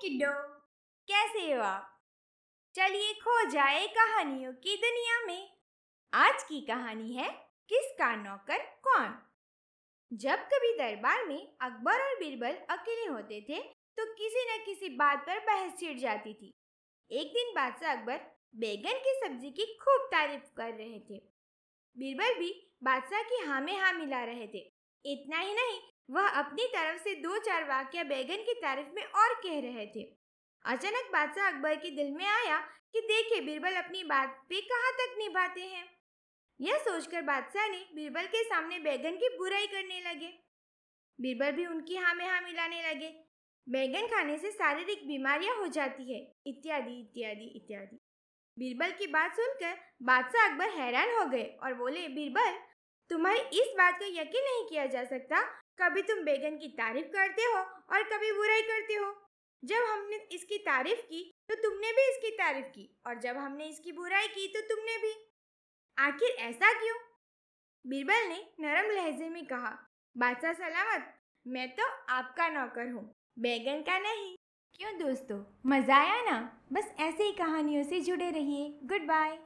किड्डो कैसे हो आप? चलिए खो जाए कहानियों की दुनिया में। आज की कहानी है, किसका नौकर कौन? जब कभी दरबार में अकबर और बीरबल अकेले होते थे तो किसी न किसी बात पर बहस छिड़ जाती थी। एक दिन बादशाह अकबर बैगन की सब्ज़ी की खूब तारीफ़ कर रहे थे। बीरबल भी बादशाह की हाँ में हाँ मिला रहे थे। इतना ही नहीं वह अपनी तरफ़ से दो चार वाक्य बैगन की तारीफ़ में और कह रहे थे। अचानक बादशाह अकबर के दिल में आया कि देखे बीरबल अपनी बात पे कहाँ तक निभाते हैं। यह सोचकर बादशाह ने बीरबल के सामने बैगन की बुराई करने लगे। बीरबल भी उनकी हाँ में हाँ मिलाने लगे। बैगन खाने से शारीरिक बीमारियाँ हो जाती है। इत्यादि इत्यादि इत्यादि। बीरबल की बात सुनकर बादशाह अकबर हैरान हो गए और बोले, बीरबल तुम्हारी इस बात का यकीन नहीं किया जा सकता, कभी तुम बैगन की तारीफ़ करते हो और कभी बुराई करते हो। जब हमने इसकी तारीफ़ की तो तुमने भी इसकी तारीफ़ की और जब हमने इसकी बुराई की तो तुमने भी। आखिर ऐसा क्यों? बीरबल ने नरम लहजे में कहा, बादशाह सलामत, मैं तो आपका नौकर हूँ बैगन का नहीं। क्यों दोस्तों, मज़ा आया ना? बस ऐसे ही कहानियों से जुड़े रहिए। Good bye